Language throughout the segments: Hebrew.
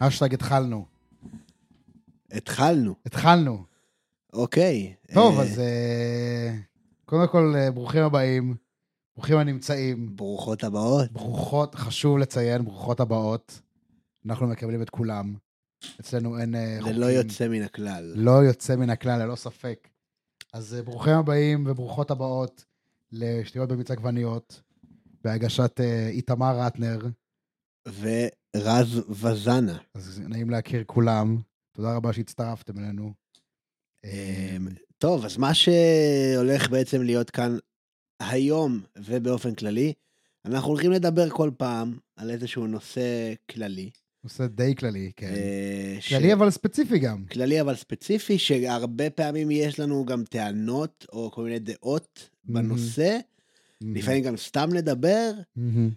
השטג התחלנו. התחלנו, התחלנו. אוקיי. טוב, אה, אז אה, קודם כל, אה, ברוכים הבאים, ברוכים הנמצאים, ברוכות הבאות. ברוכות, חשוב לציין, ברוכות הבאות. אנחנו מקבלים את כולם. אצלנו אין חוקים. ללא יוצא מן הכלל. לא יוצא מן הכלל, ללא ספק. אז ברוכים הבאים וברוכות הבאות לשטויות במיץ עגבניות, בהגשת איתמר רטנר. ורז וזנה. אז נעים להכיר כולם. תודה רבה שהצטרפתם אלינו. אמ, טוב, אז מה שהולך בעצם להיות כאן היום ובאופן כללי, אנחנו הולכים לדבר כל פעם על איזשהו נושא כללי. נושא די כללי, כן. אה, ש- כללי אבל ספציפי גם. כללי אבל ספציפי, שהרבה פעמים יש לנו גם טענות או כל מיני דעות בנושא, לפעמים גם סתם לדבר. מהמם.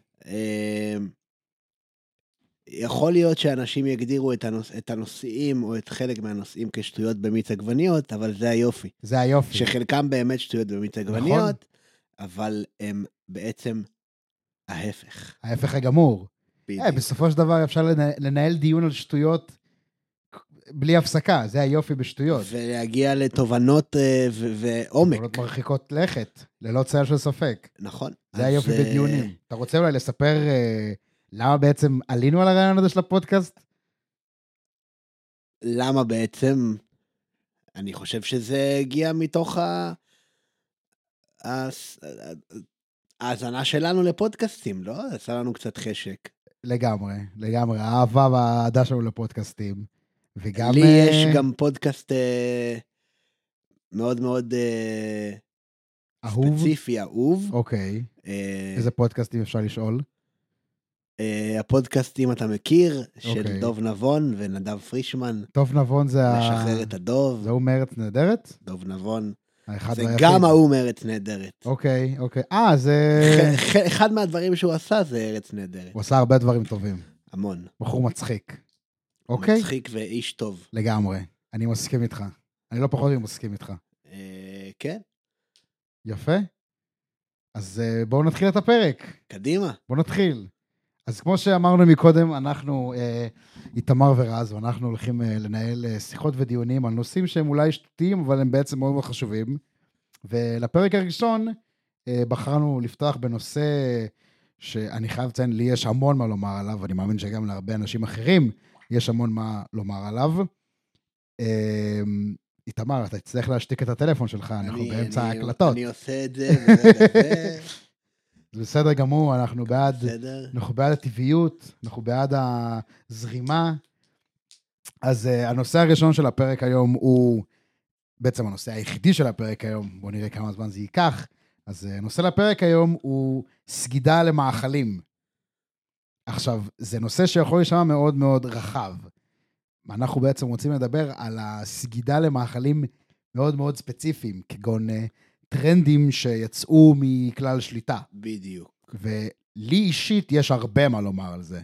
יכול להיות שאנשים יגדירו את, הנוש... את הנושאים או את חלק מהנושאים כשטויות במיץ עגבניות, אבל זה היופי. זה היופי. שחלקם באמת שטויות במיץ עגבניות, אבל הם בעצם ההפך. ההפך הגמור. בדיוק. אה, בסופו של דבר אפשר לנהל, לנהל דיון על שטויות בלי הפסקה, זה היופי בשטויות. ולהגיע לתובנות אה, ו- ועומק. תובנות מרחיקות לכת, ללא צל של ספק. נכון. זה היופי אה, בדיונים. אתה רוצה אולי לספר אה, למה בעצם עלינו על הרעיון הזה של הפודקאסט? למה בעצם? אני חושב שזה הגיע מתוך ה... ההאזנה שלנו לפודקאסטים, לא? עשה לנו קצת חשק. לגמרי, לגמרי. האהבה והאהדה שלנו לפודקאסטים. וגם... לי אה, יש גם פודקאסט אה, מאוד מאוד אה, אהוב. ספציפי, אהוב. אוקיי. אה, איזה פודקאסטים אפשר לשאול? אה, הפודקאסט, אם אתה מכיר, של אוקיי. דוב נבון ונדב פרישמן, טוב נבון זה ה... לשחרר את הדוב, זהו מארץ נהדרת? דוב נבון. האחד זה והיחיד. גם ההוא מארץ נהדרת. אוקיי, אוקיי. אה, זה... אחד מהדברים שהוא עשה זה ארץ נהדרת. הוא עשה הרבה דברים טובים. המון. בחור מצחיק. אוקיי? מצחיק ואיש טוב. לגמרי. אני מסכים איתך. אני לא פחות מסכים איתך. אה, כן, יפה. אז אה, בואו נתחיל את הפרק. קדימה. בואו נתחיל. אז כמו שאמרנו מקודם, אנחנו, אה, איתמר ורז, ואנחנו הולכים אה, לנהל אה, שיחות ודיונים על נושאים שהם אולי שטותיים, אבל הם בעצם מאוד מאוד חשובים. ולפרק הראשון בחרנו לפתוח בנושא שאני חייב לציין, לי יש המון מה לומר עליו, ואני מאמין שגם להרבה אנשים אחרים יש המון מה לומר עליו. אה, איתמר, אתה תצטרך להשתיק את הטלפון שלך, אנחנו אני- באמצע אני- ההקלטות. אני עושה את זה, ברגע זה, זה בסדר גמור, אנחנו בעד... בסדר. אנחנו בעד הטבעיות, אנחנו בעד הזרימה. אז uh, הנושא הראשון של הפרק היום הוא בעצם הנושא היחידי של הפרק היום, בואו נראה כמה זמן זה ייקח. אז uh, הנושא לפרק היום הוא סגידה למאכלים. עכשיו, זה נושא שיכול להישמע מאוד מאוד רחב. אנחנו בעצם רוצים לדבר על הסגידה למאכלים מאוד מאוד ספציפיים, כגון uh, טרנדים שיצאו מכלל שליטה. בדיוק. ולי אישית יש הרבה מה לומר על זה.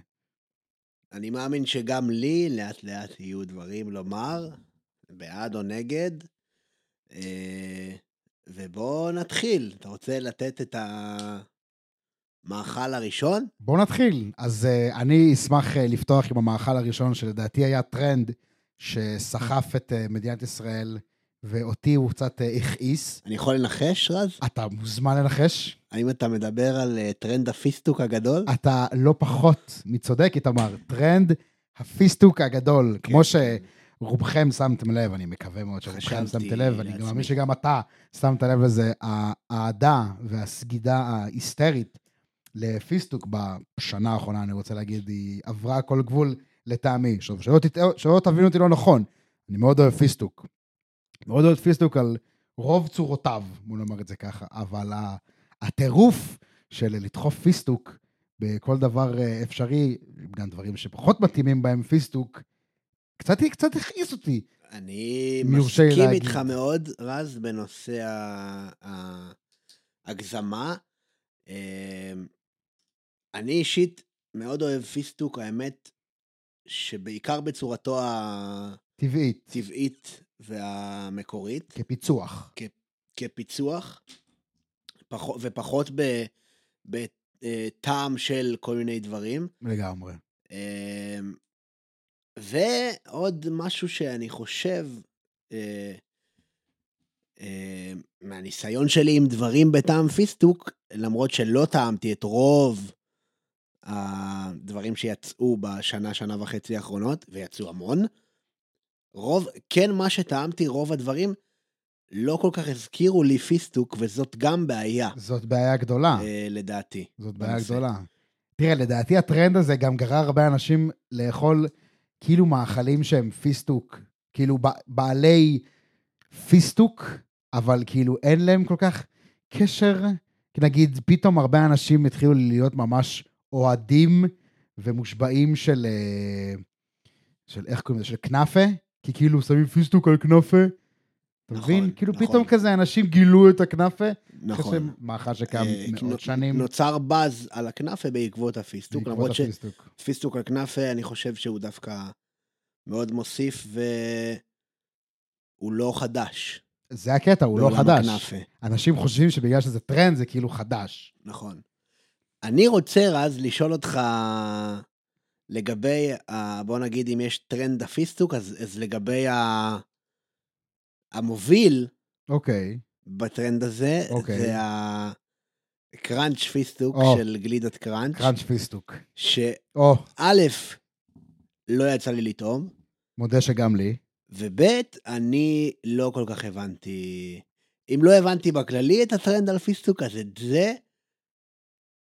אני מאמין שגם לי לאט לאט יהיו דברים לומר, בעד או נגד. אה, ובואו נתחיל. אתה רוצה לתת את המאכל הראשון? בואו נתחיל. אז אה, אני אשמח אה, לפתוח עם המאכל הראשון, שלדעתי היה טרנד שסחף את אה, מדינת ישראל, ואותי הוא קצת אה, הכעיס. אני יכול לנחש, רז? אתה מוזמן לנחש. האם אתה מדבר על אה, טרנד הפיסטוק הגדול? אתה לא פחות מצודק, איתמר. טרנד הפיסטוק הגדול. כן. כמו שרובכם שמתם לב, אני מקווה מאוד שרובכם שמתם לב, ואני גם. מאמין שגם אתה שמת לב לזה, האהדה והסגידה ההיסטרית לפיסטוק בשנה האחרונה, אני רוצה להגיד, היא עברה כל גבול לטעמי. שלא תבינו אותי לא נכון, אני מאוד אוהב פיסטוק. מאוד אוהב פיסטוק על רוב צורותיו, בוא נאמר את זה ככה, אבל הטירוף של לדחוף פיסטוק בכל דבר אה, אפשרי, גם דברים שפחות מתאימים בהם פיסטוק, קצת, קצת הכעיס אותי. אני מסכים. איתך מאוד, רז, בנושא ההגזמה. אמ, אני אישית מאוד אוהב פיסטוק, האמת, שבעיקר בצורתו טבעית, הטבעית והמקורית, כפיצוח. כפיצוח, פח- ופחות ב- בטעם של כל מיני דברים. לגמרי. אמ, ועוד משהו שאני חושב, אה, אה, מהניסיון שלי עם דברים בטעם פיסטוק, למרות שלא טעמתי את רוב הדברים שיצאו בשנה, שנה וחצי האחרונות, ויצאו המון, רוב, כן מה שטעמתי, רוב הדברים, לא כל כך הזכירו לי פיסטוק, וזאת גם בעיה, זאת בעיה גדולה. אה, לדעתי. זאת בעיה בנושא. גדולה. תראה, לדעתי הטרנד הזה גם גרר הרבה אנשים לאכול כאילו מאכלים שהם פיסטוק, כאילו בעלי פיסטוק, אבל כאילו אין להם כל כך קשר. נגיד, פתאום הרבה אנשים התחילו להיות ממש אוהדים ומושבעים של, אה, של איך קוראים לזה? של כנאפה, כי כאילו שמים פיסטוק על כנאפה. אתה נכון, מבין? כאילו נכון. פתאום כזה אנשים גילו את הכנאפה. נכון. אחרי שמאכל שקם אה, מאות נו- שנים. נוצר באז על הכנאפה בעקבות הפיסטוק, בעקבות למרות הפיסטוק. שפיסטוק על כנאפה, אני חושב שהוא דווקא מאוד מוסיף, והוא לא חדש. זה הקטע, הוא לא חדש. הכנאפה. אנשים חושבים שבגלל שזה טרנד זה כאילו חדש. נכון. אני רוצה, רז, לשאול אותך לגבי, ה- בוא נגיד, אם יש טרנד הפיסטוק, אז, אז לגבי ה... המוביל אוקיי. בטרנד הזה, אוקיי. זה הקראנץ' פיסטוק או. של גלידת קראנץ', קראנץ' פיסטוק. שא', או, לא יצא לי לטעום, מודה שגם לי. וב', אני לא כל כך הבנתי, אם לא הבנתי בכללי את הטרנד על פיסטוק, אז את זה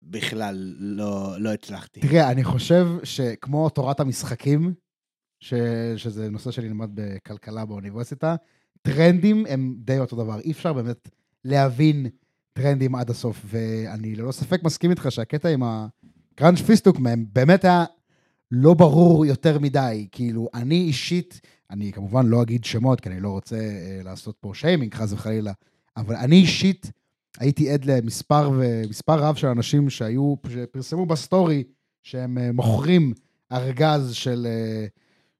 בכלל לא, לא הצלחתי. תראה, אני חושב שכמו תורת המשחקים, ש... שזה נושא שנלמד בכלכלה באוניברסיטה, טרנדים הם די אותו דבר. אי אפשר באמת להבין טרנדים עד הסוף, ואני ללא ספק מסכים איתך שהקטע עם הקראנץ' פיסטוק מהם באמת היה לא ברור יותר מדי. כאילו, אני אישית, אני כמובן לא אגיד שמות, כי אני לא רוצה אה, לעשות פה שיימינג, חס וחלילה, אבל אני אישית הייתי עד למספר ומספר רב של אנשים שהיו, שפרסמו בסטורי שהם אה, מוכרים ארגז של, אה,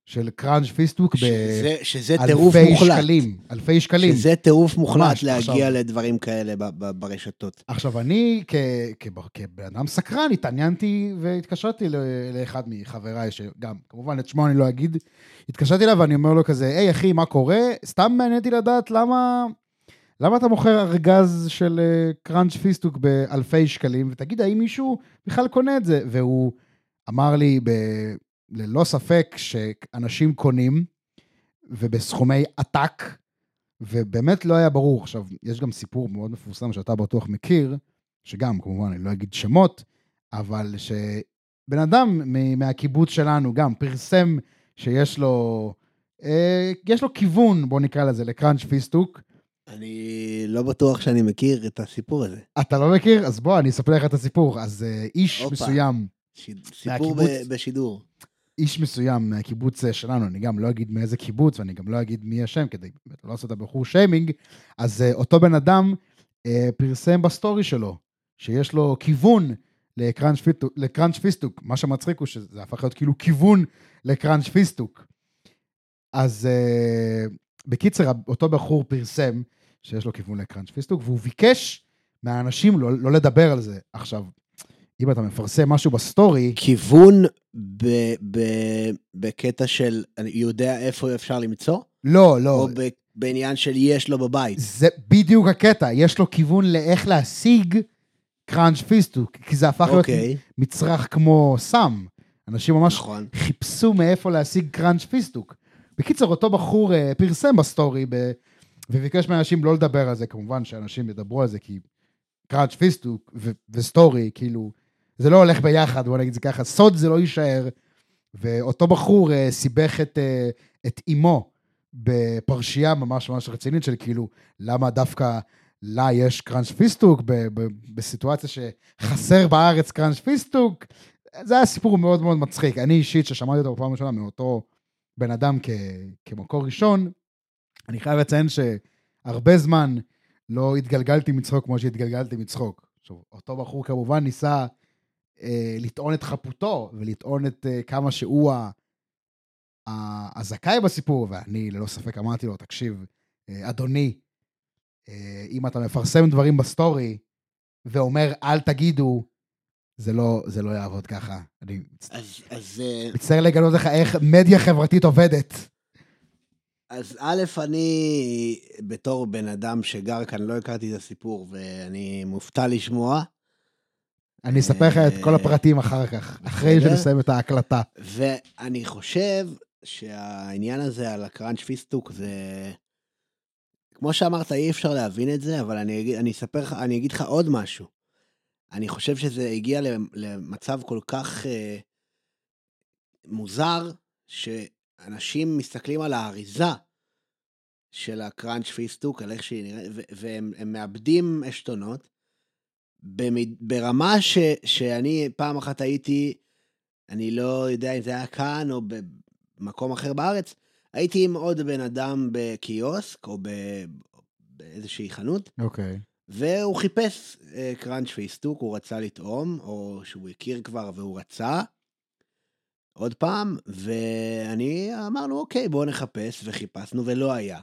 של קראנץ' פיסטוק שזה, שזה טירוף באלפי מוחלט. שקלים, אלפי שקלים. שזה טירוף מוחלט ממש, להגיע עכשיו. לדברים כאלה ב- ב- ברשתות. עכשיו, אני כבן אדם סקרן התעניינתי והתקשרתי לאחד מחבריי, שגם, כמובן, את שמו אני לא אגיד, התקשרתי אליו ואני אומר לו כזה, היי אחי, מה קורה? סתם מעניין אותי לדעת למה, למה אתה מוכר ארגז של אה, קראנץ' פיסטוק באלפי שקלים, ותגיד, האם מישהו בכלל קונה את זה? והוא אמר לי, ב... ללא ספק, שאנשים קונים, ובסכומי עתק, ובאמת לא היה ברור. עכשיו, יש גם סיפור מאוד מפורסם שאתה בטוח מכיר, שגם, כמובן, אני לא אגיד שמות, אבל שבן אדם מהקיבוץ שלנו גם פרסם שיש לו, אה, יש לו כיוון, בוא נקרא לזה, לקראנץ' פיסטוק. אני לא בטוח שאני מכיר את הסיפור הזה. אתה לא מכיר? אז בוא, אני אספר לך את הסיפור. אז אה, איש הופה. מסוים, ש... סיפור ב... מהקיבוץ. בשידור. איש מסוים מהקיבוץ אה, שלנו, אני גם לא אגיד מאיזה קיבוץ, ואני גם לא אגיד מי השם, כדי באמת לא לעשות את הבחור שיימינג, אז אה, אותו בן אדם אה, פרסם בסטורי שלו, שיש לו כיוון לקראנץ' פיסטוק, לקראנץ' פיסטוק. מה שמצחיק הוא שזה הפך להיות כאילו כיוון לקראנץ' פיסטוק. אז אה, בקיצר, אותו בחור פרסם שיש לו כיוון לקראנץ' פיסטוק, והוא ביקש מהאנשים לא, לא לדבר על זה. עכשיו, אם אתה מפרסם משהו בסטורי, כיוון ב... ב... בקטע של אני יודע איפה אפשר למצוא, לא, לא, או ב... בעניין של יש לו בבית. זה בדיוק הקטע, יש לו כיוון לאיך להשיג קראנץ' פיסטוק, כי זה הפך להיות אוקיי, מצרך כמו סם. אנשים ממש נכון. חיפשו מאיפה להשיג קראנץ' פיסטוק. בקיצר, אותו בחור אה, פרסם בסטורי ב... וביקש מאנשים לא לדבר על זה, כמובן שאנשים ידברו על זה, כי קראנץ' פיסטוק ו... וסטורי, כאילו, זה לא הולך ביחד, בוא נגיד זה ככה, סוד זה לא יישאר. ואותו בחור אה, סיבך את, אה, את אימו בפרשייה ממש ממש רצינית של כאילו, למה דווקא לה יש קראנץ' פיסטוק ב- ב- בסיטואציה שחסר בארץ קראנץ' פיסטוק. זה היה סיפור מאוד מאוד מצחיק. אני אישית, ששמעתי אותו בפעם הראשונה מאותו בן אדם כ- כמקור ראשון, אני חייב לציין שהרבה זמן לא התגלגלתי מצחוק כמו שהתגלגלתי מצחוק. עכשיו, אותו בחור כמובן ניסה אה, לטעון את חפותו ולטעון את אה, כמה שהוא ה- ה- הזכאי בסיפור, ואני ללא ספק אמרתי לו, תקשיב, אה, אדוני, אה, אם אתה מפרסם דברים בסטורי ואומר אל תגידו, זה לא, זה לא יעבוד ככה. אני אז, אה, מצטער לגלות לך איך מדיה חברתית עובדת. אז א', אני בתור בן אדם שגר כאן, לא הכרתי את הסיפור, ואני מופתע לשמוע. אני אספר לך את כל הפרטים אחר כך, אחרי. שנסיים את ההקלטה. ואני חושב שהעניין הזה על הקראנץ' פיסטוק זה... כמו שאמרת, אי אפשר להבין את זה, אבל אני אגיד, אני אספר לך, אני אגיד לך עוד משהו. אני חושב שזה הגיע למ- למצב כל כך אה, מוזר, שאנשים מסתכלים על האריזה של הקראנץ' פיסטוק, על איך שהיא נראית, והם הם מאבדים עשתונות, ברמה ש, שאני פעם אחת הייתי, אני לא יודע אם זה היה כאן או במקום אחר בארץ, הייתי עם עוד בן אדם בקיוסק או ב- באיזושהי חנות, אוקיי. והוא חיפש אה, קראנץ' פיסטוק, הוא רצה לטעום, או שהוא הכיר כבר והוא רצה. עוד פעם, ואני אמרנו, אוקיי, בואו נחפש, וחיפשנו ולא היה.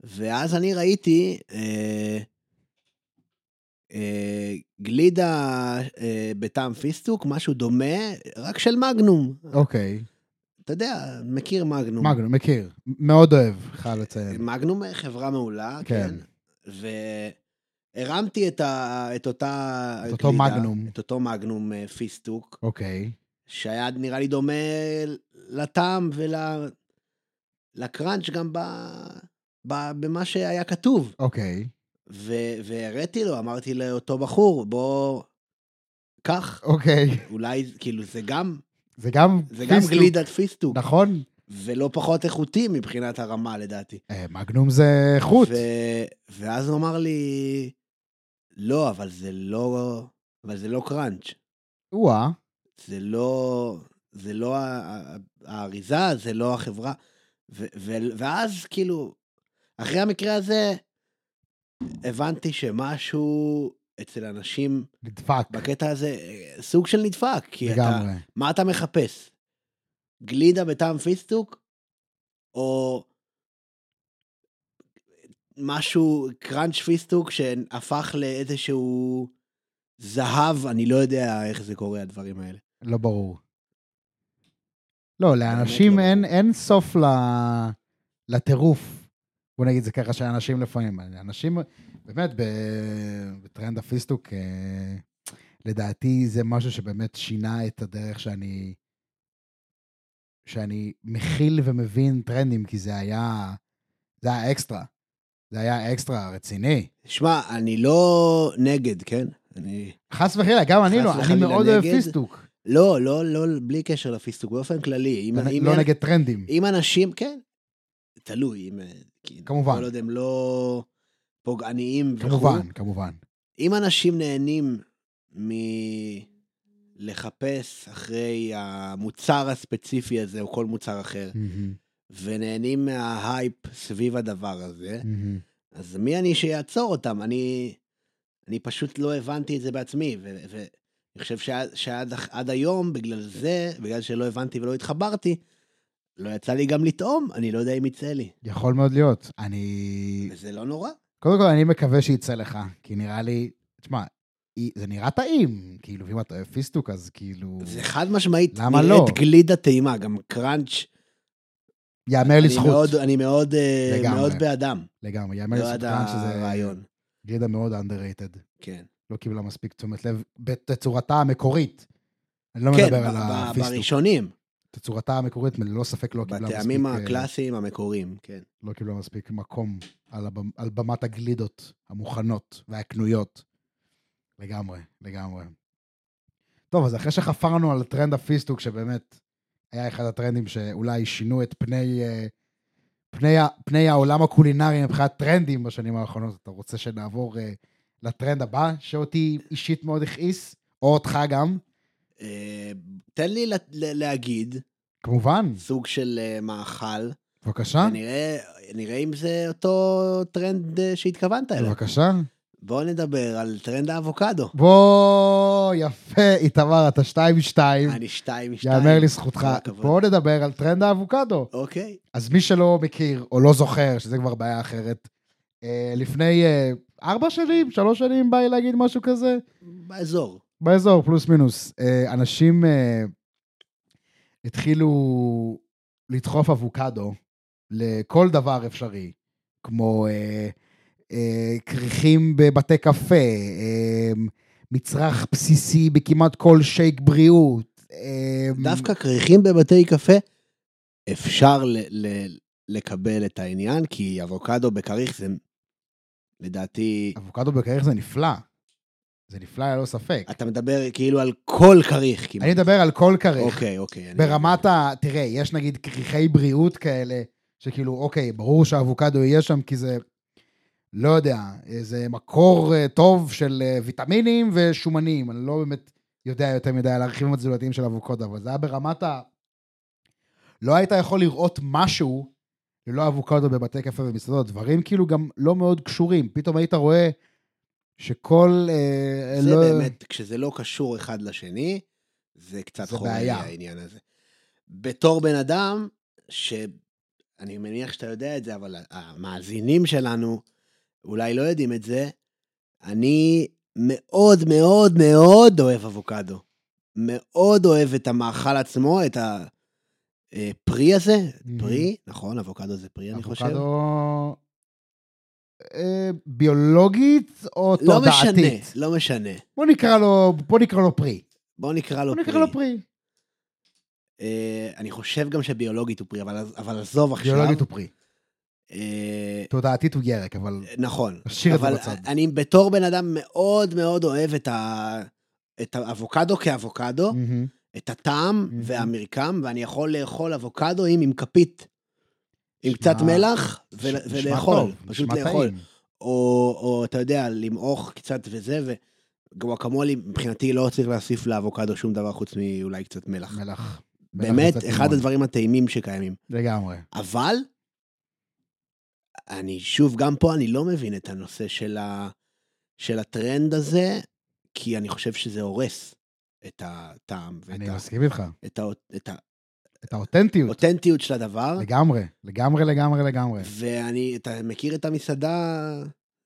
ואז אני ראיתי אה, אה, גלידה אה, בטעם פיסטוק, משהו דומה, רק של מגנום. אוקיי. אתה יודע, מכיר מגנום. מגנום, מכיר. מאוד אוהב, חייב לציין. מגנום חברה מעולה, כן. כן. והרמתי את, ה, את אותה את אותו גלידה, מגנום. את אותו מגנום פיסטוק, אוקיי. שהיה נראה לי דומה לטעם ולקראנץ' גם ב, ב, במה שהיה כתוב. אוקיי. ו- והראיתי לו, אמרתי לאותו בחור, בוא, קח, אוקיי. אולי, כאילו, זה גם, זה גם זה גם פיסטוק, גלידת פיסטוק, נכון? ולא פחות איכותי מבחינת הרמה, לדעתי. אה, מגנום זה חוט. ו- ואז הוא אמר לי, לא, אבל זה לא, אבל זה לא קראנץ'. או-אה. זה לא, זה לא האריזה, זה לא החברה. ו- ו- ואז כאילו, אחרי המקרה הזה, הבנתי שמשהו אצל אנשים נדפק. בקטע הזה, סוג של נדפק, כי אתה, לגמרי. מה אתה מחפש? גלידה בטעם פיסטוק? או משהו, קראנץ' פיסטוק שהפך לאיזשהו זהב, אני לא יודע איך זה קורה, הדברים האלה. לא ברור. לא, לאנשים לא אין. אין סוף ל... לטירוף. בוא נגיד זה ככה שאנשים לפעמים, אנשים, באמת, ב- בטרנד הפיסטוק, אה, לדעתי זה משהו שבאמת שינה את הדרך שאני, שאני מכיל ומבין טרנדים, כי זה היה, זה היה אקסטרה. זה היה אקסטרה רציני. שמע, אני לא נגד, כן? אני... חס וחלילה, גם אני לא, אני מאוד אוהב. פיסטוק. לא, לא, לא, בלי קשר לפיסטוק, באופן כללי. אם, אם, לא נגד טרנדים. אם אנשים, כן, תלוי, אם... אה, כי כמובן. כל עוד הם לא פוגעניים וכו'. כמובן, כמובן. אם אנשים נהנים מלחפש אחרי המוצר הספציפי הזה, או כל מוצר אחר, מהמם, ונהנים מההייפ סביב הדבר הזה, מהמם. אז מי אני שיעצור אותם? אני, אני פשוט לא הבנתי את זה בעצמי, ו- ואני חושב שעד, שעד עד היום, בגלל זה, בגלל שלא הבנתי ולא התחברתי, לא יצא לי גם לטעום, אני לא יודע אם יצא לי. יכול מאוד להיות. אני... וזה לא נורא. קודם כל, אני מקווה שיצא לך, כי נראה לי... תשמע, זה נראה טעים. כאילו, אם אתה אוהב פיסטוק, אז כאילו... זה חד משמעית למה נראית לא? גלידה טעימה, גם קראנץ'. יאמר אני לזכות. מאוד, אני מאוד, אה, לגמרי. מאוד באדם. לגמרי, יאמר לא לזכותך עד שזה. גלידה מאוד underrated. כן. לא קיבלה מספיק תשומת לב בתצורתה המקורית. אני לא כן, מדבר על הפיסטוק. בראשונים. תצורתה המקורית, ללא ספק לא קיבלה מספיק... בטעמים אה, הקלאסיים המקוריים, כן. לא קיבלה מספיק מקום על, הבמ, על במת הגלידות המוכנות והקנויות. לגמרי, לגמרי. טוב, אז אחרי שחפרנו על טרנד הפיסטוק, שבאמת היה אחד הטרנדים שאולי שינו את פני, אה, פני, פני העולם הקולינרי מבחינת טרנדים בשנים האחרונות, אתה רוצה שנעבור אה, לטרנד הבא, שאותי אישית מאוד הכעיס, או אותך גם, אה, תן לי להגיד, כמובן, סוג של אה, מאכל, בבקשה, ונראה נראה אם זה אותו טרנד אה, שהתכוונת אליו. בבקשה. בואו נדבר על טרנד האבוקדו. בוא, יפה, איתמר, אתה שתיים משתיים. אני שתיים משתיים. יאמר לזכותך. בואו נדבר על טרנד האבוקדו. אוקיי. אז מי שלא מכיר או לא זוכר, שזה כבר בעיה אחרת, לפני ארבע שנים, שלוש שנים, בא לי להגיד משהו כזה, באזור. באזור, פלוס מינוס. אה, אנשים אה, התחילו לדחוף אבוקדו לכל דבר אפשרי, כמו אה, כריכים בבתי קפה, מצרך בסיסי בכמעט כל שייק בריאות. דווקא כריכים בבתי קפה, אפשר ל- ל- לקבל את העניין, כי אבוקדו בכריך זה, לדעתי, אבוקדו בקרח זה נפלא. זה נפלא ללא ספק. אתה מדבר כאילו על כל כריך כמעט. אני מדבר על כל כריך. אוקיי, אוקיי. ברמת ה... תראה, יש נגיד כריכי בריאות כאלה, שכאילו, אוקיי, ברור שאבוקדו יהיה שם, כי זה, לא יודע, זה מקור אה, טוב של אה, ויטמינים ושומנים. אני לא באמת יודע יותר מדי על הרכיבים התזונתיים של אבוקדו, אבל זה היה ברמת ה... לא היית יכול לראות משהו ללא אבוקדו בבתי קפה ומסעדות. דברים כאילו גם לא מאוד קשורים. פתאום היית רואה שכל... אה, זה לא... באמת, כשזה לא קשור אחד לשני, זה קצת זה בעיה. העניין הזה. בתור בן אדם, שאני מניח שאתה יודע את זה, אבל המאזינים שלנו אולי לא יודעים את זה, אני מאוד מאוד מאוד אוהב אבוקדו. מאוד אוהב את המאכל עצמו, את הפרי הזה, מהמם. פרי, נכון, אבוקדו זה פרי, אני חושב. אבוקדו אה, ביולוגית או לא תודעתית? משנה, לא משנה. בוא נקרא לו, בוא נקרא לו פרי. בוא נקרא לו בוא פרי. נקרא לו פרי. אה, אני חושב גם שביולוגית הוא פרי, אבל, אבל עזוב עכשיו. ביולוגית הוא פרי. אה, תודעתית הוא ירק, אבל נכון. נשאיר את זה בצד. אני בתור בן אדם מאוד מאוד אוהב את, ה... את האבוקדו כאבוקדו. את הטעם מהמם. והמרקם, ואני יכול לאכול אבוקדו עם, כפית. עם קצת מלח. נשמע ולאכול. טוב, פשוט לאכול. טעים. או, או אתה יודע, למעוך קצת וזה, וגואקמולי מבחינתי לא צריך להוסיף לאבוקדו שום דבר חוץ מאולי קצת מלח. מלח. באמת, מלח אחד. הדברים הטעימים שקיימים. לגמרי. אבל, אני שוב, גם פה אני לא מבין את הנושא של, ה, של הטרנד הזה, כי אני חושב שזה הורס את הטעם ואת אני ה, מסכים איתך. את ה, את את האותנטיות. האותנטיות של הדבר. לגמרי. לגמרי, לגמרי, לגמרי. ואני, אתה מכיר את המסעדה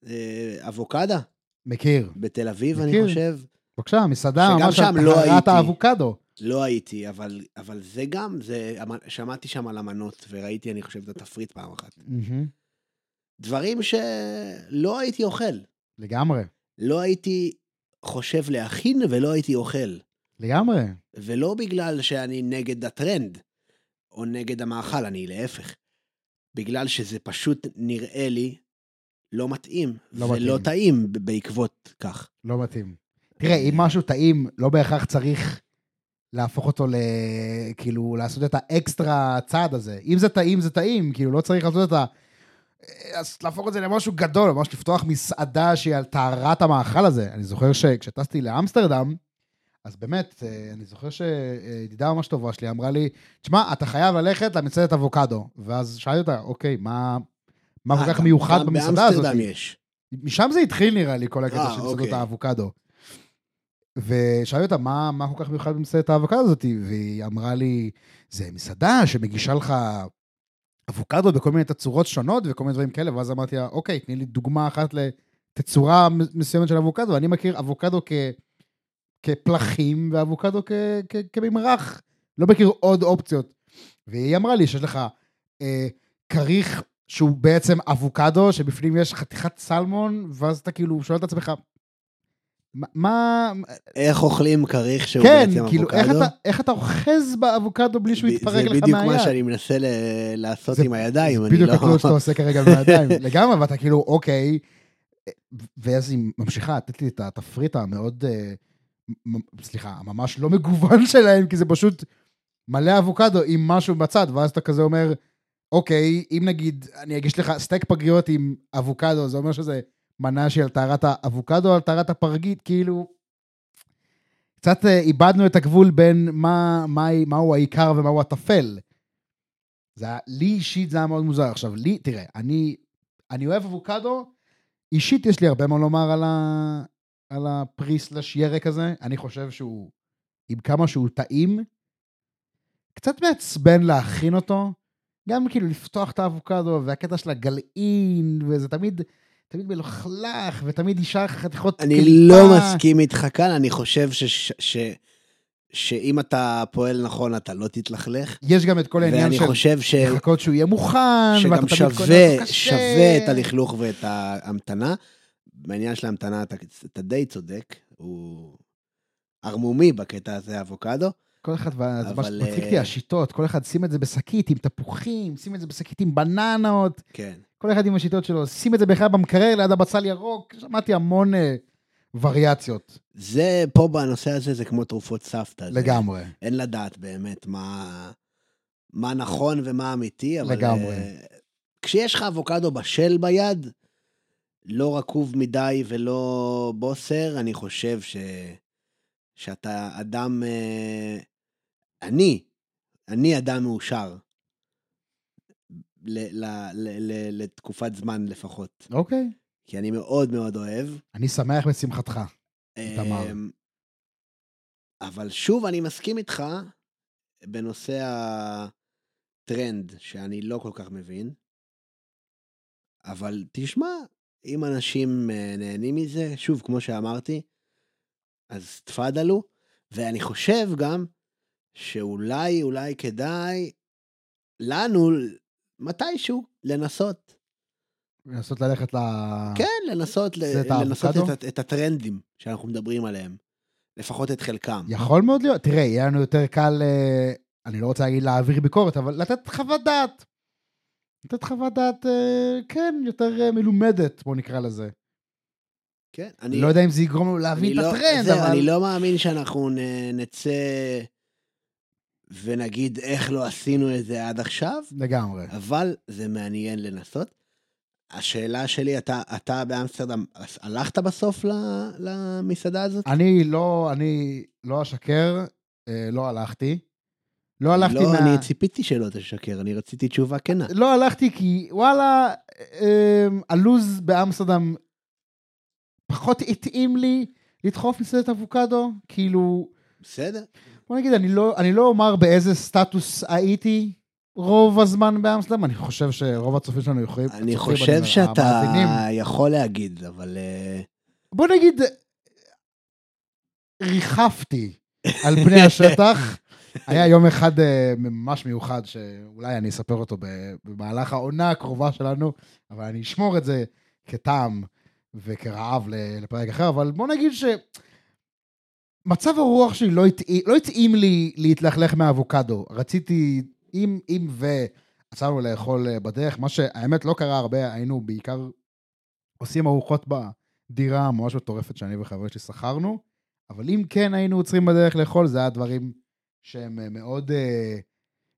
אה, אבוקדה מכיר. בתל אביב, אני מכיר. חושב? בבקשה, מסעדה ממש על לא טהרת. האבוקדו. לא הייתי, אבל, אבל זה גם, זה, שמעתי שם על המנות, וראיתי, אני חושב, את התפריט פעם אחת. מהמם. דברים שלא הייתי אוכל. לגמרי. לא הייתי חושב להכין ולא הייתי אוכל. לגמרי. ולא בגלל שאני נגד הטרנד, או נגד המאכל, אני להפך. בגלל שזה פשוט נראה לי לא מתאים, לא ולא מתאים. טעים ב- בעקבות כך. לא מתאים. תראה, אם משהו טעים, לא בהכרח צריך להפוך אותו ל... כאילו, לעשות את האקסטרה צעד הזה. אם זה טעים, זה טעים, כאילו, לא צריך לעשות את ה... אז להפוך את זה למשהו גדול, ממש לפתוח מסעדה שהיא על טהרת המאכל הזה. אני זוכר שכשטסתי לאמסטרדם, אז באמת, אה, אני זוכר שידידה ממש טובה שלי אמרה לי, תשמע, אתה חייב ללכת למסעדת אבוקדו. ואז שאלתי אותה, אוקיי, מה, מה כל אה, כך מיוחד במסעדה הזאת? באמסטרדם יש. משם זה התחיל נראה לי, כל הקטע אה, של מסעדות אוקיי. האבוקדו. ושאלתי אותה, מה, מה כל כך מיוחד במסעדת האבוקדו הזאת? והיא אמרה לי, זה מסעדה שמגישה לך אבוקדו בכל מיני תצורות שונות וכל מיני דברים כאלה, ואז אמרתי לה, אוקיי, תני לי דוגמה אחת לתצורה מסוימת של אבוקדו, אני מכיר אבוקדו כ, כפלחים ואבוקדו כ, כ, כממרח, לא מכיר עוד אופציות. והיא אמרה לי שיש לך אה, כריך שהוא בעצם אבוקדו, שבפנים יש חתיכת סלמון, ואז אתה כאילו שואל את עצמך, מה-. איך אוכלים כריך שהוא כן, בעצם כאילו, אבוקדו? אתה, איך אתה אוחז באבוקדו בלי שהוא יתפרק לך זה בדיוק מה מהיד? שאני מנסה ל- לעשות זה- עם הידיים, זה אני בדיוק לא... הפעולות שאתה עושה כרגע בידיים, לגמרי, ואתה כאילו, אוקיי, ואז היא ממשיכה לתת לי את התפריט המאוד, אה, סליחה, הממש לא מגוון שלהם, כי זה פשוט מלא אבוקדו עם משהו בצד, ואז אתה כזה אומר, אוקיי, אם נגיד, אני אגיש לך סטייק פגריות עם אבוקדו, זה אומר שזה מנה על טהרת האבוקדו על טהרת הפרגית, כאילו... קצת אה, איבדנו את הגבול בין מה, מה, מהו העיקר ומהו הטפל. זה היה, לי אישית זה היה מאוד מוזר. עכשיו, לי, תראה, אני, אני אוהב אבוקדו, אישית יש לי הרבה מה לומר על, ה, על הפרי סלש ירק הזה. אני חושב שהוא, עם כמה שהוא טעים, קצת מעצבן להכין אותו. גם כאילו לפתוח את האבוקדו, והקטע של הגלעין, וזה תמיד, תמיד מלוכלך, ותמיד לך חתיכות אני קליפה. לא מסכים איתך כאן, אני חושב ש- ש- שאם אתה פועל נכון, אתה לא תתלכלך. יש גם את כל העניין ואני של חושב ש... לחכות שהוא יהיה מוכן, שגם שווה. שווה את הלכלוך ואת ההמתנה. בעניין של ההמתנה אתה, אתה די צודק, הוא ערמומי בקטע הזה, אבוקדו. כל אחד, זה מה שמצחיק אותי, אה, השיטות, כל אחד שים את זה בשקית עם תפוחים, שים את זה בשקית עם בננות, כן. כל אחד עם השיטות שלו, שים את זה בכלל במקרר ליד הבצל ירוק, שמעתי המון אה, וריאציות, זה, פה בנושא הזה, זה כמו תרופות סבתא. זה- לגמרי. אין לדעת באמת מה, מה נכון ומה אמיתי, אבל... לגמרי. אה, כשיש לך אבוקדו בשל ביד, לא רקוב מדי ולא בוסר, אני חושב ש... שאתה אדם... אה, אני, אני אדם מאושר. ל, ל, ל, ל, לתקופת זמן לפחות. אוקיי. כי אני מאוד מאוד אוהב. אני שמח בשמחתך. איתמר. אמ, אבל שוב, אני מסכים איתך בנושא הטרנד, שאני לא כל כך מבין. אבל תשמע, אם אנשים אה, נהנים מזה, שוב, כמו שאמרתי, אז תפאדלו. ואני חושב גם שאולי, אולי כדאי לנו, מתישהו, לנסות. לנסות ללכת ל... כן, לנסות, לנסות? את, את הטרנדים שאנחנו מדברים עליהם. לפחות את חלקם. יכול מאוד להיות, תראה, יהיה לנו יותר קל, אה, אני לא רוצה להגיד להעביר ביקורת, אבל לתת חוות דעת. לתת חוות דעת, אה, כן, יותר אה, מלומדת, בוא נקרא לזה. כן, אני לא יודע אם זה יגרום לנו להבין את לא- הטרנד, אבל... אני לא מאמין שאנחנו נצא ונגיד איך לא עשינו את זה עד עכשיו, לגמרי. אבל זה מעניין לנסות. השאלה שלי, אתה, אתה באמסטרדם, הלכת בסוף למסעדה הזאת? אני לא, אני לא אשקר, אה, לא הלכתי. לא הלכתי לא, מה... אני ציפיתי שלא תשקר, אני רציתי תשובה כנה. לא הלכתי כי וואלה, אה, הלוז באמסטרדם פחות התאים לי לדחוף מסעדת אבוקדו, כאילו, בסדר. בוא נגיד, אני לא, אני לא אומר באיזה סטטוס הייתי רוב הזמן באמסטרדם, אני חושב שרוב הצופים שלנו יכולים... אני חושב שאתה המאזינים, יכול להגיד, אבל... אה, בוא נגיד, ריחפתי על פני השטח. היה יום אחד אה, ממש מיוחד, שאולי אני אספר אותו במהלך העונה הקרובה שלנו, אבל אני אשמור את זה כטעם וכרעב לפרק אחר, אבל בוא נגיד ש... מצב הרוח שלי לא התאים, לא התאים לי להתלכלך מאבוקדו. רציתי, אם, אם ועצרנו לאכול אה, בדרך, מה שהאמת לא קרה הרבה, היינו בעיקר עושים ארוחות בדירה ממש מטורפת שאני וחברים שלי שכרנו, אבל אם כן היינו עוצרים בדרך לאכול, זה היה דברים שהם אה, מאוד אה,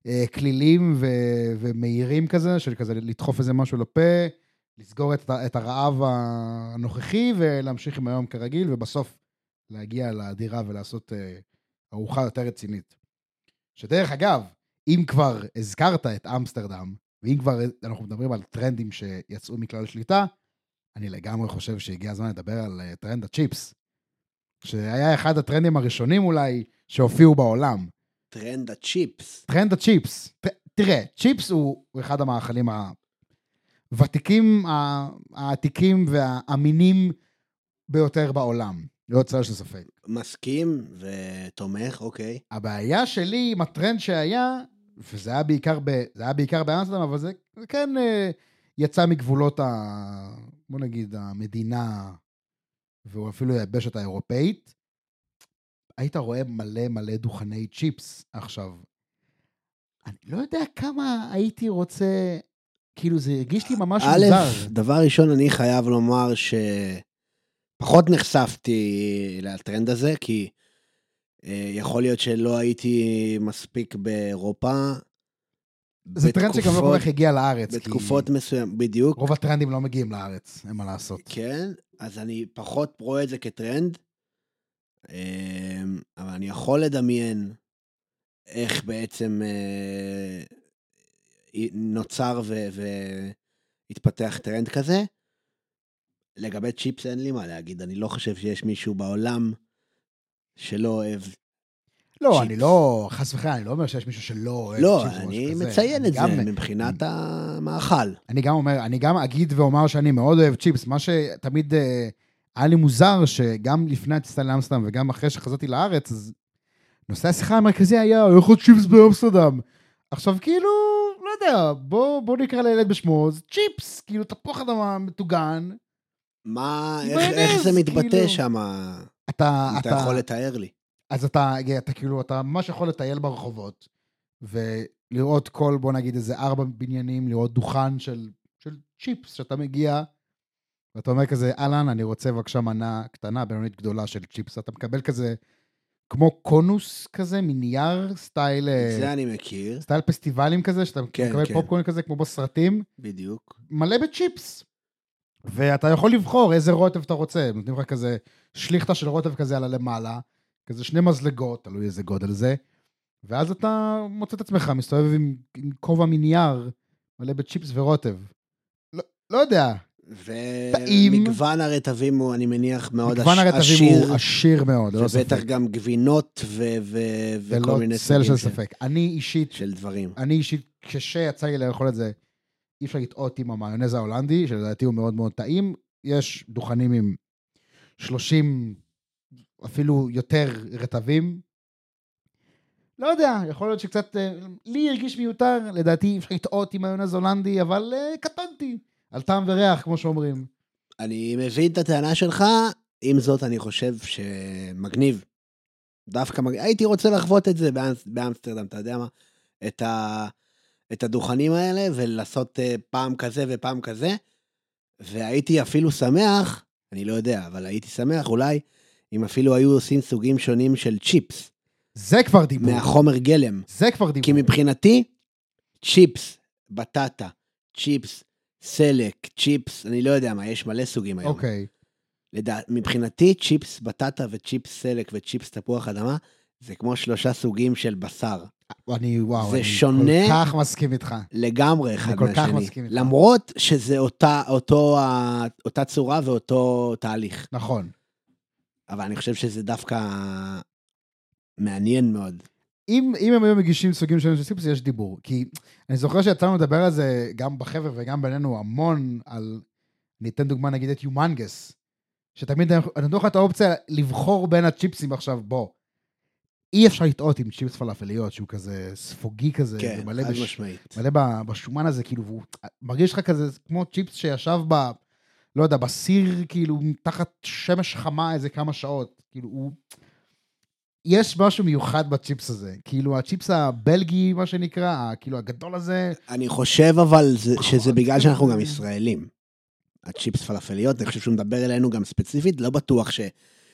אה, כלילים ו- ומהירים כזה, של כזה לדחוף איזה משהו לפה, לסגור את, את הרעב הנוכחי ולהמשיך עם היום כרגיל, ובסוף להגיע לדירה ולעשות אה, ארוחה יותר רצינית. שדרך אגב, אם כבר הזכרת את אמסטרדם, ואם כבר אנחנו מדברים על טרנדים שיצאו מכלל שליטה, אני לגמרי חושב שהגיע הזמן לדבר על אה, טרנד הצ'יפס. שהיה אחד הטרנדים הראשונים אולי שהופיעו בעולם. טרנד הצ'יפס. טרנד הצ'יפס. ת, תראה, צ'יפס הוא, אחד המאכלים הוותיקים, העתיקים והאמינים ביותר בעולם. ללא צל של ספק. מסכים ותומך, אוקיי. הבעיה שלי עם הטרנד שהיה, וזה היה בעיקר, ב, זה היה בעיקר באמסטרדם, אבל זה, זה כן אה, יצא מגבולות, ה, בוא נגיד, המדינה, והוא אפילו היבשת האירופאית. היית רואה מלא מלא דוכני צ'יפס. עכשיו, אני לא יודע כמה הייתי רוצה, כאילו זה הרגיש לי ממש א', מוזר. דבר ראשון, אני חייב לומר שפחות נחשפתי לטרנד הזה, כי אה, יכול להיות שלא הייתי מספיק באירופה. זה טרנד שגם לא כל כך הגיע לארץ. בתקופות מסוימות, בדיוק. רוב הטרנדים לא מגיעים לארץ, אין מה לעשות. כן, אז אני פחות רואה את זה כטרנד, אמ, אבל אני יכול לדמיין איך בעצם אה, נוצר והתפתח טרנד כזה. לגבי צ'יפס אין לי מה להגיד, אני לא חושב שיש מישהו בעולם שלא אוהב לא, צ'יפס. אני לא, חס וחלילה, אני לא אומר שיש מישהו שלא אוהב לא, צ'יפס משהו אני. מציין את גם- זה מבחינת המאכל. אני גם אומר, אני גם אגיד ואומר שאני מאוד אוהב צ'יפס. מה שתמיד אה, היה לי מוזר, שגם לפני הטיסה לאמסטרדם וגם אחרי שחזרתי לארץ, אז נושא השיחה המרכזי היה, איכות הצ'יפס באמסטרדם? עכשיו, כאילו, לא יודע, בוא, בוא נקרא לילד בשמו, זה צ'יפס, כאילו, תפוח אדמה מטוגן. מה, איך, איך זה מתבטא כאילו. שם? אתה, אם אתה יכול לתאר לי. אז אתה, אתה כאילו, אתה ממש יכול לטייל ברחובות, ולראות כל, בוא נגיד, איזה ארבע בניינים, לראות דוכן של, של צ'יפס, שאתה מגיע, ואתה אומר כזה, אהלן, אני רוצה בבקשה מנה קטנה, בינונית גדולה של צ'יפס. אתה מקבל כזה, כמו קונוס כזה, מנייר, סטייל, אה, זה אני מכיר, סטייל פסטיבלים כזה, שאתה כן, מקבל כן. פופקורן כזה, כמו בסרטים, בדיוק. מלא בצ'יפס. ואתה יכול לבחור איזה רוטב אתה רוצה, נותנים לך כזה שליכטה של רוטב כזה על הלמעלה, כזה שני מזלגות, תלוי איזה גודל זה, ואז אתה מוצא את עצמך מסתובב עם, עם כובע מנייר מלא בצ'יפס ורוטב. לא, לא יודע. ומגוון הרטבים הוא, אני מניח, מאוד מגוון עש- הרטבים עשיר, הוא עשיר מאוד, ללא ובטח ספק. גם גבינות ו- ו- וכל ללא מיני צל של סוגים של- ספק. אני אישית, של דברים. אני אישית, כשיצא לי לאכול את זה, אי אפשר לטעות עם המיונז ההולנדי, שלדעתי הוא מאוד מאוד טעים. יש דוכנים עם 30, אפילו יותר רטבים. לא יודע, יכול להיות שקצת, אה, לי הרגיש מיותר, לדעתי אפשר לטעות עם מיונז הולנדי, אבל אה, קטנתי. על טעם וריח, כמו שאומרים. אני מבין את הטענה שלך, עם זאת אני חושב שמגניב. דווקא מגניב. הייתי רוצה לחוות את זה באמס- באמסטרדם, אתה יודע מה? את, ה... את הדוכנים האלה, ולעשות אה, פעם כזה ופעם כזה. והייתי אפילו שמח, אני לא יודע, אבל הייתי שמח אולי, אם אפילו היו עושים סוגים שונים של צ'יפס, זה כבר דיבור. מהחומר גלם. זה כבר דיבור. כי מבחינתי, צ'יפס, בטטה, צ'יפס, סלק, צ'יפס, אני לא יודע מה, יש מלא סוגים היום. אוקיי. לדע... מבחינתי, צ'יפס בטטה וצ'יפס סלק וצ'יפס תפוח אדמה, זה כמו שלושה סוגים של בשר. אני, וואו, זה אני שונה. כל כך מסכים איתך. לגמרי אחד כל כך מהשני. מסכים איתך. למרות שזה אותה, אותו, אותה צורה ואותו תהליך. נכון. אבל אני חושב שזה דווקא מעניין מאוד. אם, אם הם היו מגישים סוגים שונים של סיפוס, יש דיבור. כי אני זוכר שיצאנו לדבר על זה גם בחבר'ה וגם בינינו המון על, אני אתן דוגמה נגיד את יומנגס, שתמיד אני נותן לך את האופציה לבחור בין הצ'יפסים עכשיו, בוא. אי אפשר לטעות עם צ'יפס פלאפליות, שהוא כזה ספוגי כזה, כן, חד בש... משמעית. מלא בשומן הזה, כאילו, והוא מרגיש לך כזה כמו צ'יפס שישב ב... לא יודע, בסיר, כאילו, תחת שמש חמה איזה כמה שעות. כאילו, הוא... יש משהו מיוחד בצ'יפס הזה. כאילו, הצ'יפס הבלגי, מה שנקרא, כאילו, הגדול הזה, אני חושב אבל זה, שזה בגלל שאנחנו גם אה. ישראלים. הצ'יפס פלאפליות, אני חושב שהוא מדבר אלינו גם ספציפית, לא בטוח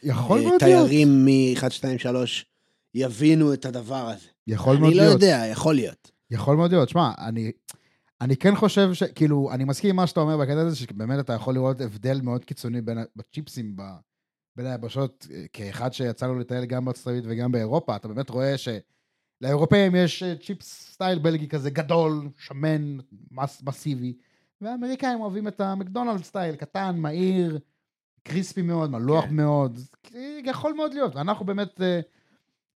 יכול מאוד להיות. שתיירים מ-1, 2, 3 יבינו את הדבר הזה. יכול מאוד אני לא להיות. יודע, יכול להיות. יכול מאוד להיות. שמע, אני... אני כן חושב ש... כאילו, אני מסכים עם מה שאתה אומר בקטע הזה, שבאמת אתה יכול לראות הבדל מאוד קיצוני בין, ה- בצ'יפסים, ב, בין היבשות, אה, כאחד שיצא לו לטייל גם בארצות הברית וגם באירופה, אתה באמת רואה שלאירופאים יש אה, צ'יפס סטייל בלגי כזה גדול, שמן, מס, מסיבי, והאמריקאים אוהבים את ה McDonald style, קטן, מהיר, קריספי מאוד, מלוח כן. מאוד, יכול מאוד להיות, ואנחנו באמת אה,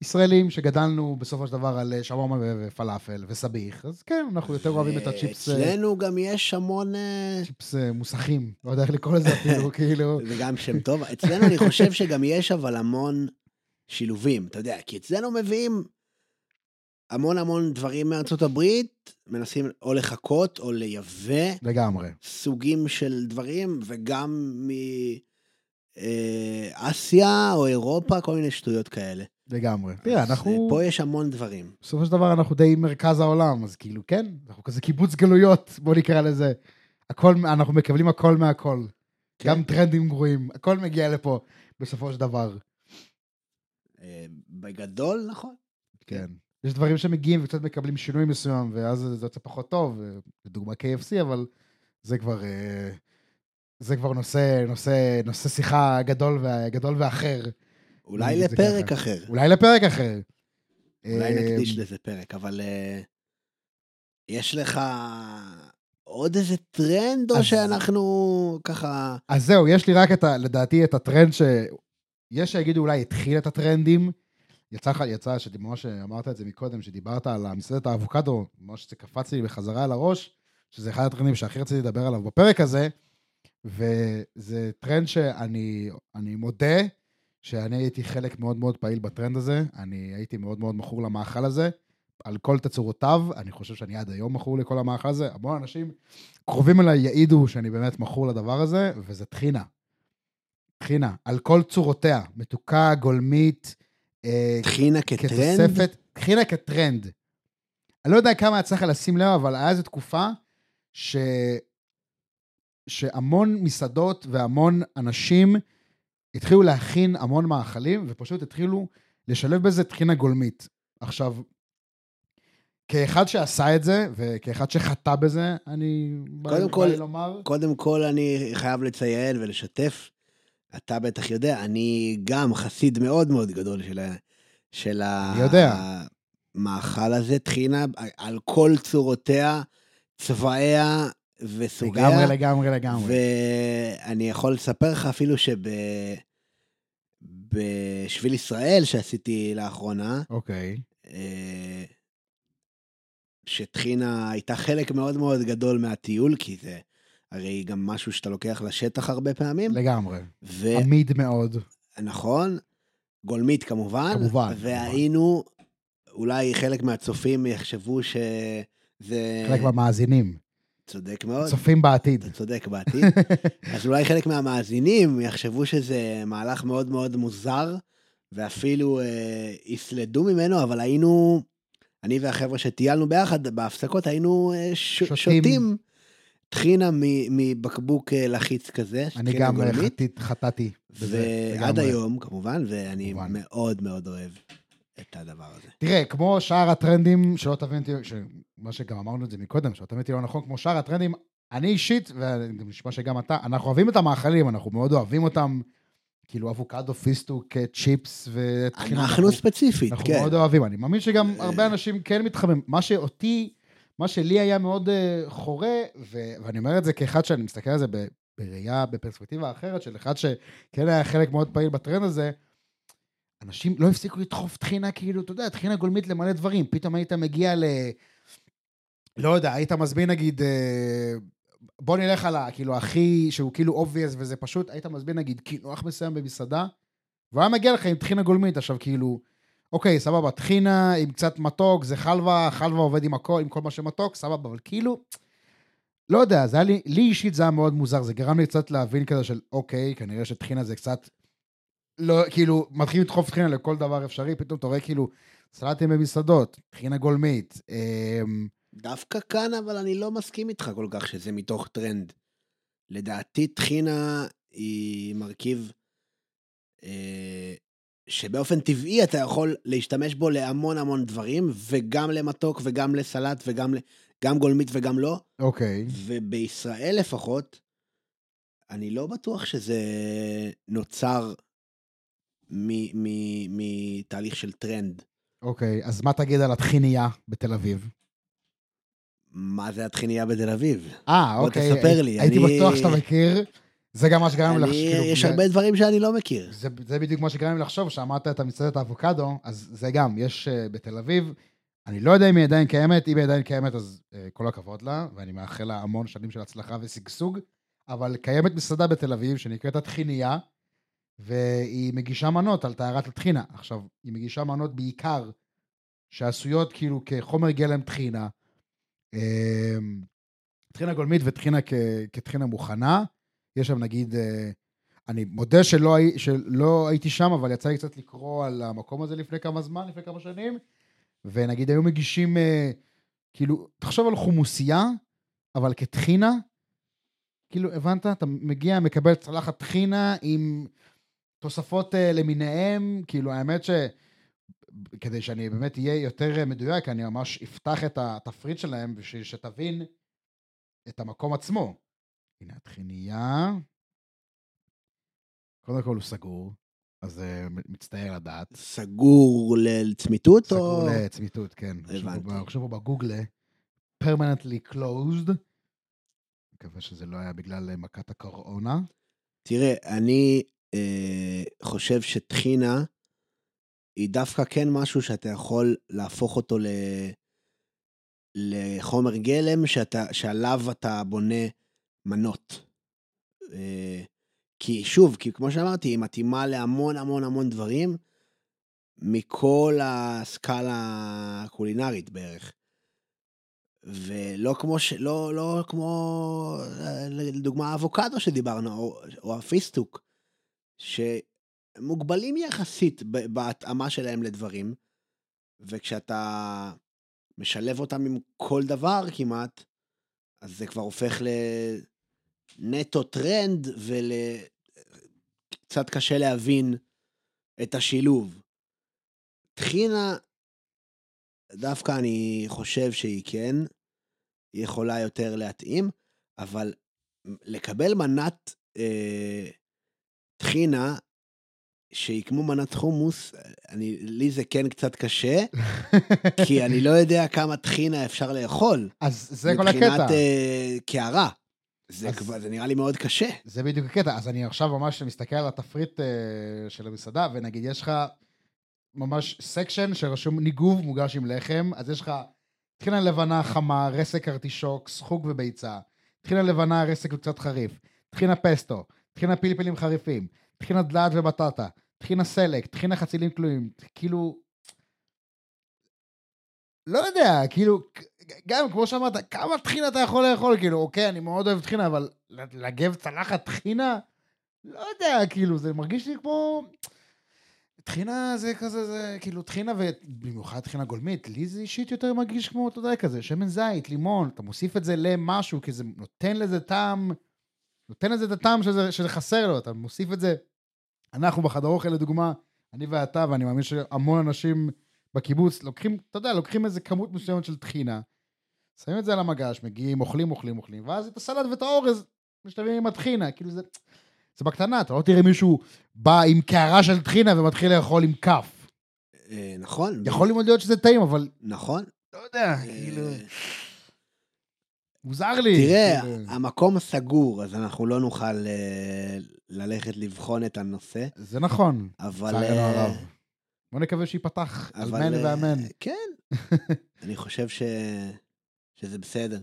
ישראלים שגדלנו בסופו של דבר על אה, שווארמה ופלאפל וסביח, אז כן, אנחנו יותר אוהבים את הצ'יפס, אה, אצלנו גם יש המון, אה, צ'יפס מוסכים, לא יודע איך לקרוא לזה אפילו, כאילו, זה גם שם טוב, אצלנו אני חושב שגם יש אבל המון שילובים, אתה יודע, כי אצלנו מביאים המון המון דברים מארצות הברית, מנסים או לחכות או לייבא לגמרי. סוגים של דברים, וגם מאסיה או אירופה, כל מיני שטויות כאלה. לגמרי. תראה, אנחנו, אה, פה יש המון דברים. בסופו של דבר אנחנו די מרכז העולם, אז כאילו, כן, אנחנו כזה קיבוץ גלויות, בוא נקרא לזה. הכל, אנחנו מקבלים הכל מהכל. כן. גם טרנדים גרועים, הכל מגיע לפה בסופו של דבר. אה, בגדול, נכון. כן. יש דברים שמגיעים וקצת מקבלים שינוי מסוים, ואז זה יוצא פחות טוב, לדוגמה KFC, אבל זה כבר, אה, זה כבר נושא, נושא, נושא שיחה גדול, גדול ואחר. אולי לפרק. אחר. אולי לפרק אחר. אולי אה, נקדיש לזה פרק, אבל אה, יש לך עוד איזה טרנד, או שאנחנו ככה... אז זהו, יש לי רק את ה... לדעתי את הטרנד ש... יש שיגידו אולי התחיל את הטרנדים, יצא לך, יצא, שממש אמרת את זה מקודם, שדיברת על המסעדת האבוקדו, ממש זה קפץ לי בחזרה על הראש, שזה אחד הטרנדים שהכי רציתי לדבר עליו בפרק הזה, וזה טרנד שאני אני מודה שאני הייתי חלק מאוד מאוד פעיל בטרנד הזה, אני הייתי מאוד מאוד מכור למאכל הזה, על כל תצורותיו, אני חושב שאני עד היום מכור לכל המאכל הזה, המון אנשים קרובים אליי יעידו שאני באמת מכור לדבר הזה, וזה טחינה. טחינה, על כל צורותיה, מתוקה, גולמית, אה, טחינה כטרנד? כתוספת, טחינה כטרנד. אני לא יודע כמה יצא לך לשים לב, אבל היה איזו תקופה ש... שהמון מסעדות והמון אנשים התחילו להכין המון מאכלים, ופשוט התחילו לשלב בזה טחינה גולמית. עכשיו, כאחד שעשה את זה, וכאחד שחטא בזה, אני קודם כל- לומר... קודם כל, אני חייב לציין ולשתף, אתה בטח יודע, אני גם חסיד מאוד מאוד גדול של, של. המאכל הזה, טחינה, על כל צורותיה, צבעיה וסוגיה. לגמרי, לגמרי, לגמרי. ואני יכול לספר לך אפילו שב... בשביל ישראל שעשיתי לאחרונה, אוקיי. אה, שטחינה הייתה חלק מאוד מאוד גדול מהטיול, כי זה הרי גם משהו שאתה לוקח לשטח הרבה פעמים. לגמרי. ו... עמיד מאוד. נכון, גולמית כמובן. כמובן, והיינו, אולי חלק מהצופים יחשבו שזה... חלק מהמאזינים. צודק מאוד. צופים בעתיד. אתה צודק בעתיד. אז אולי חלק מהמאזינים יחשבו שזה מהלך מאוד מאוד מוזר, ואפילו אה, יסלדו ממנו, אבל היינו, אני והחבר'ה שטיילנו ביחד, בהפסקות היינו אה, ש- שותים. שותים טחינה מבקבוק אה, לחיץ כזה, אני גם חטאת- חטאתי. ועד. היום כמובן, ואני כמובן. מאוד מאוד אוהב את הדבר הזה. תראה, כמו שאר הטרנדים, שלא תבין אותי, מה שגם אמרנו את זה מקודם, שלא תבין אותי לא נכון, כמו שאר הטרנדים, אני אישית, ונשמע שגם אתה, אנחנו אוהבים את המאכלים, אנחנו מאוד אוהבים אותם, כאילו אבוקדו, פיסטוק, צ'יפס וטחינה. אנחנו ספציפית, אנחנו כן. מאוד אוהבים, אני מאמין שגם אה. הרבה אנשים כן מתחמם. מה שאותי, מה שלי היה מאוד uh, חורה, ו- ואני אומר את זה כאחד שאני מסתכל על זה ב- בראייה, בפרספקטיבה אחרת, של אחד שכן היה חלק מאוד פעיל בטרנד הזה, אנשים לא הפסיקו לדחוף טחינה, כאילו, אתה יודע, טחינה גולמית למלא דברים. פתאום היית מגיע ל... לא יודע, היית מזמין נגיד, אה, בוא נלך על ה... כאילו, הכי, שהוא כאילו obvious וזה פשוט, היית מזמין נגיד קינוח מסוים במסעדה, והוא היה מגיע לך עם טחינה גולמית, עכשיו כאילו, אוקיי, סבבה, טחינה עם קצת מתוק, זה חלבה, חלבה עובד עם הכל, עם כל מה שמתוק, סבבה, אבל כאילו, לא יודע, זה היה לי, לי אישית זה היה מאוד מוזר, זה גרם לי קצת להבין כזה של, אוקיי, כנראה שטחינה זה קצת, לא, כאילו, מתחילים לדחוף טחינה לכל דבר אפשרי, פתאום אתה רואה כאילו, סלטים במסעדות, טחינה גולמית, אמ, דווקא כאן, אבל אני לא מסכים איתך כל כך שזה מתוך טרנד. לדעתי, טחינה היא מרכיב אה, שבאופן טבעי אתה יכול להשתמש בו להמון המון דברים, וגם למתוק וגם לסלט וגם גם גולמית וגם לא, אוקיי, ובישראל לפחות, אני לא בטוח שזה נוצר מתהליך של טרנד. אוקיי, אז מה תגיד על הטחינייה בתל אביב? מה זה הטחינייה בתל אביב? אה, בוא אוקיי. תספר הי- לי, הייתי אני- בטוח שאתה מכיר, זה גם מה שגרם לי לחשוב, יש הרבה דברים שאני לא מכיר. זה, זה בדיוק מה שגרם לי לחשוב, שאמרת את המסעדת האבוקדו, אז זה גם, יש uh, בתל אביב, אני לא יודע אם היא עדיין קיימת, אם היא עדיין קיימת אז uh, כל הכבוד לה, ואני מאחל לה המון שנים של הצלחה ושגשוג, אבל קיימת מסעדה בתל אביב שנקראת הטחינייה, והיא מגישה מנות על טהרת הטחינה. עכשיו, היא מגישה מנות בעיקר שעשויות כאילו כחומר גלם טחינה, אמ, טחינה גולמית וטחינה כטחינה מוכנה. יש שם נגיד, אה, אני מודה שלא, שלא הייתי שם, אבל יצא לי קצת לקרוא על המקום הזה לפני כמה זמן, לפני כמה שנים, ונגיד היו מגישים, אה, כאילו, תחשוב על חומוסייה, אבל כטחינה, כאילו, הבנת? אתה מגיע, מקבל צלחת טחינה עם תוספות אה, למיניהם, כאילו, האמת ש... כדי שאני באמת אהיה יותר אה, מדויק, אני ממש אפתח את התפריט שלהם בשביל שתבין את המקום עצמו. הנה הטחינייה. קודם כל הוא סגור, אז אה, מצטער לדעת. סגור לצמיתות סגור או... לצמיתות, כן. הבנתי. רשום פה בגוגל, permanently closed. מקווה שזה לא היה בגלל מכת הקורונה. תראה, אני אה, חושב שטחינה היא דווקא כן משהו שאתה יכול להפוך אותו ל... לחומר גלם שאתה, שעליו אתה בונה מנות. אה, כי שוב, כי כמו שאמרתי, היא מתאימה להמון המון המון דברים מכל הסקאלה הקולינרית בערך. ולא כמו, ש... לא, לא כמו, לדוגמה, האבוקדו שדיברנו, או, או הפיסטוק, שמוגבלים יחסית בהתאמה שלהם לדברים, וכשאתה משלב אותם עם כל דבר כמעט, אז זה כבר הופך לנטו טרנד, וקצת קשה להבין את השילוב. טחינה, דווקא אני חושב שהיא כן, יכולה יותר להתאים, אבל לקבל מנת אה, טחינה שהיא כמו מנת חומוס, אני, לי זה כן קצת קשה, כי אני לא יודע כמה טחינה אפשר לאכול. אז זה כל הקטע. מבחינת אה, קערה. זה, אז, כבר, זה נראה לי מאוד קשה. זה בדיוק הקטע. אז אני עכשיו ממש מסתכל על התפריט אה, של המסעדה, ונגיד יש לך ממש section שרשום ניגוב מוגש עם לחם, אז יש לך טחינה לבנה חמה, רסק ארטישוק, סחוג וביצה, טחינה לבנה, רסק וקצת חריף, טחינה פסטו, טחינה פלפלים חריפים, טחינה דלעת ובטטה, טחינה סלק, טחינה חצילים כלואים, כאילו... לא יודע, כאילו, גם כמו שאמרת, כמה טחינה אתה יכול לאכול, כאילו, אוקיי, אני מאוד אוהב טחינה, אבל לגב צלחת טחינה? לא יודע, כאילו, זה מרגיש לי כמו... טחינה זה כזה, זה כאילו טחינה, ובמיוחד טחינה גולמית, לי זה אישית יותר מרגיש כמו, אתה יודע, כזה, שמן זית, לימון, אתה מוסיף את זה למשהו, כי זה נותן לזה טעם, נותן לזה את הטעם שזה, שזה חסר לו, אתה מוסיף את זה. אנחנו בחדר אוכל, לדוגמה, אני ואתה, ואני מאמין שהמון אנשים בקיבוץ, לוקחים, אתה יודע, לוקחים איזה כמות מסוימת של טחינה, שמים את זה על המגש, מגיעים, אוכלים, אוכלים, אוכלים, ואז את הסלט ואת האורז משתלבים עם הטחינה, כאילו זה... זה בקטנה, אתה לא תראה מישהו בא עם קערה של טחינה ומתחיל לאכול עם כף. אה, נכון. יכול מאוד להיות שזה טעים, אבל... נכון. לא יודע, אה, כאילו... מוזר לי. תראה, כאילו. המקום סגור, אז אנחנו לא נוכל אה, ללכת לבחון את הנושא. זה נכון. אבל... בוא נקווה שייפתח, אמן ואמן. כן. אני חושב ש... שזה בסדר.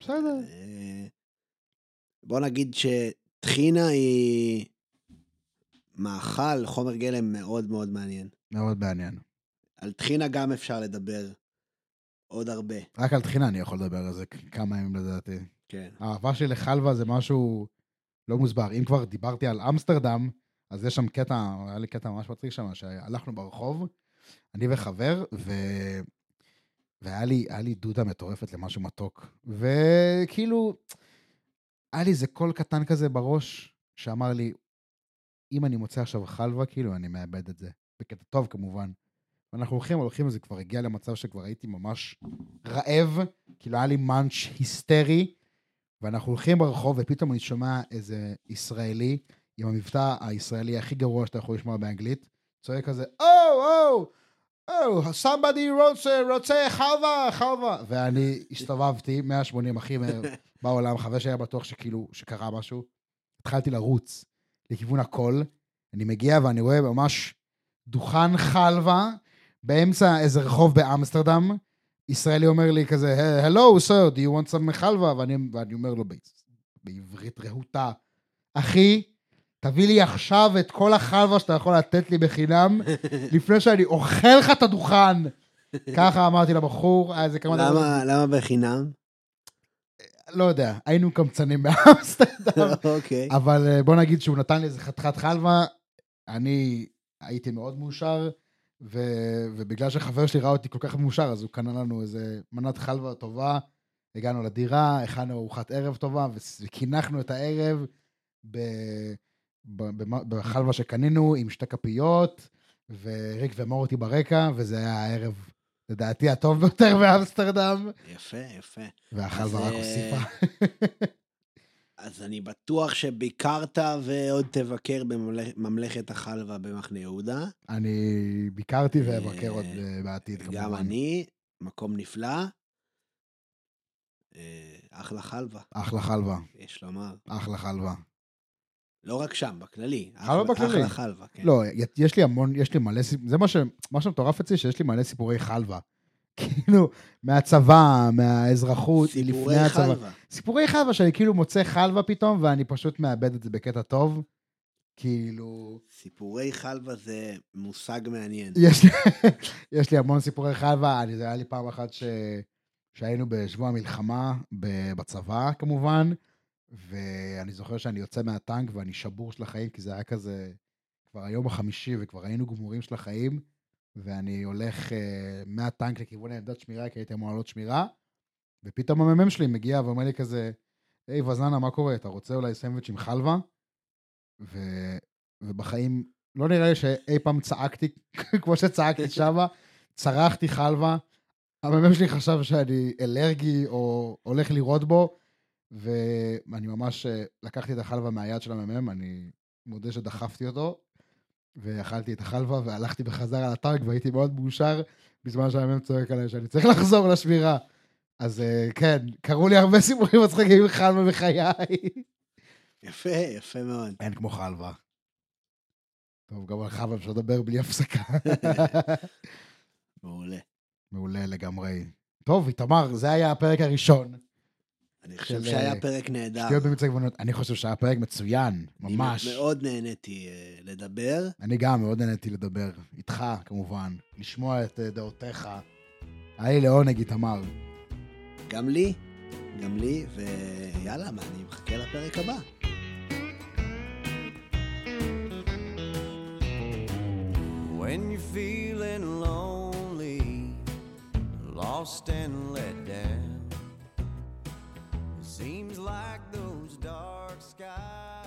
בסדר. בוא נגיד טחינה היא מאכל, חומר גלם מאוד מאוד מעניין. מאוד מעניין. על טחינה גם אפשר לדבר עוד הרבה. רק על טחינה אני יכול לדבר על זה כמה ימים לדעתי. כן. האהבה שלי לחלבה זה משהו לא מוסבר. אם כבר דיברתי על אמסטרדם, אז יש שם קטע, היה לי קטע ממש מצחיק שם, שהלכנו ברחוב, אני וחבר, ו... והיה לי, לי דודה מטורפת למשהו מתוק. וכאילו, היה לי איזה קול קטן כזה בראש, שאמר לי, אם אני מוצא עכשיו חלבה, כאילו, אני מאבד את זה. בקטע טוב כמובן. ואנחנו הולכים, הולכים, וזה כבר הגיע למצב שכבר הייתי ממש רעב, כאילו היה לי מאנץ' היסטרי, ואנחנו הולכים ברחוב, ופתאום אני שומע איזה ישראלי, עם המבטא הישראלי הכי גרוע שאתה יכול לשמוע באנגלית, צועק כזה, או, או, או, somebody רוצה, רוצה חלבה, חלבה. ואני הסתובבתי 180 הכי מהר בעולם, חבר שהיה בטוח שכאילו, שקרה משהו. התחלתי לרוץ לכיוון הכל, אני מגיע ואני רואה ממש דוכן חלבה באמצע איזה רחוב באמסטרדם. ישראלי אומר לי כזה, Hello, sir, do you want some חלבה? ואני, ואני אומר לו בעברית רהוטה, אחי, תביא לי עכשיו את כל החלבה שאתה יכול לתת לי בחינם, לפני שאני אוכל לך את הדוכן. ככה אמרתי לבחור, היה איזה כמה דקות. למה בחינם? לא יודע, היינו קמצנים באמסטרדם. אוקיי. אבל אה, בוא נגיד שהוא נתן לי איזה חתיכת חלבה, אני הייתי מאוד מאושר, ו... ובגלל שחבר שלי ראה אותי כל כך מאושר, אז הוא קנה לנו איזה מנת חלבה טובה, הגענו לדירה, הכנו ארוחת ערב טובה, וקינחנו את הערב ב... בחלבה שקנינו עם שתי כפיות, וריק ומורטי ברקע, וזה היה הערב, לדעתי, הטוב ביותר באמסטרדם. יפה, יפה. והחלבה רק הוסיפה. אז אני בטוח שביקרת ועוד תבקר בממלכת החלבה במחנה יהודה. אני ביקרתי ואבקר עוד אה, בעתיד, כמובן. גם אני, מקום נפלא. אה, אחלה חלבה. אחלה חלבה. יש לומר. אחלה חלבה. לא רק שם, בכללי. חלבה בכללי. אחלה חלבה, כן. לא, יש לי המון, יש לי מלא, סיפ- זה מה ש- מה שמטורף אצלי, שיש לי מלא סיפורי חלבה. כאילו, מהצבא, מהאזרחות, לפני סיפורי הצבא. חלבה. סיפורי חלבה שאני כאילו מוצא חלבה פתאום, ואני פשוט מאבד את זה בקטע טוב. כאילו, סיפורי חלבה זה מושג מעניין. יש לי, יש לי המון סיפורי חלבה, אני, זה היה לי פעם אחת ש, שהיינו בשבוע המלחמה בצבא כמובן, ואני זוכר שאני יוצא מהטנק ואני שבור של החיים, כי זה היה כזה כבר היום החמישי וכבר היינו גמורים של החיים, ואני הולך uh, מהטנק לכיוון העמדת שמירה, כי הייתי אמור לעלות שמירה, ופתאום המ"מ שלי מגיע ואומר לי כזה, היי וזנה, מה קורה? אתה רוצה אולי סנדוויץ' עם חלבה? ו... ובחיים לא נראה לי שאי פעם צעקתי כמו שצעקתי שמה, צרחתי חלבה. המ"מ שלי חשב שאני אלרגי או הולך לירות בו, ואני ממש אה, לקחתי את החלבה מהיד של המ"מ, אני מודה שדחפתי אותו, ואכלתי את החלבה והלכתי בחזרה לטנק והייתי מאוד מאושר בזמן שהמ"מ צועק עליי שאני צריך לחזור לשמירה. אז אה, כן, קרו לי הרבה סיפורים מצחיקים עם חלבה בחיי. יפה, יפה מאוד. אין כמו חלבה. טוב, גם על חלבה אפשר לדבר בלי הפסקה. מעולה. מעולה לגמרי. טוב, איתמר, זה היה הפרק הראשון. אני חושב של, שהיה אה, פרק נהדר. שטויות במצע גבונות. אני חושב שהיה פרק מצוין, אני ממש. מאוד נהניתי אה, לדבר. אני גם מאוד נהניתי לדבר איתך, כמובן, לשמוע את אה, דעותיך. היה לי לעונג, איתמר. גם לי, גם לי, ויאללה, מה, אני מחכה לפרק הבא. When you're feeling lonely, lost and let down, seems like those dark skies.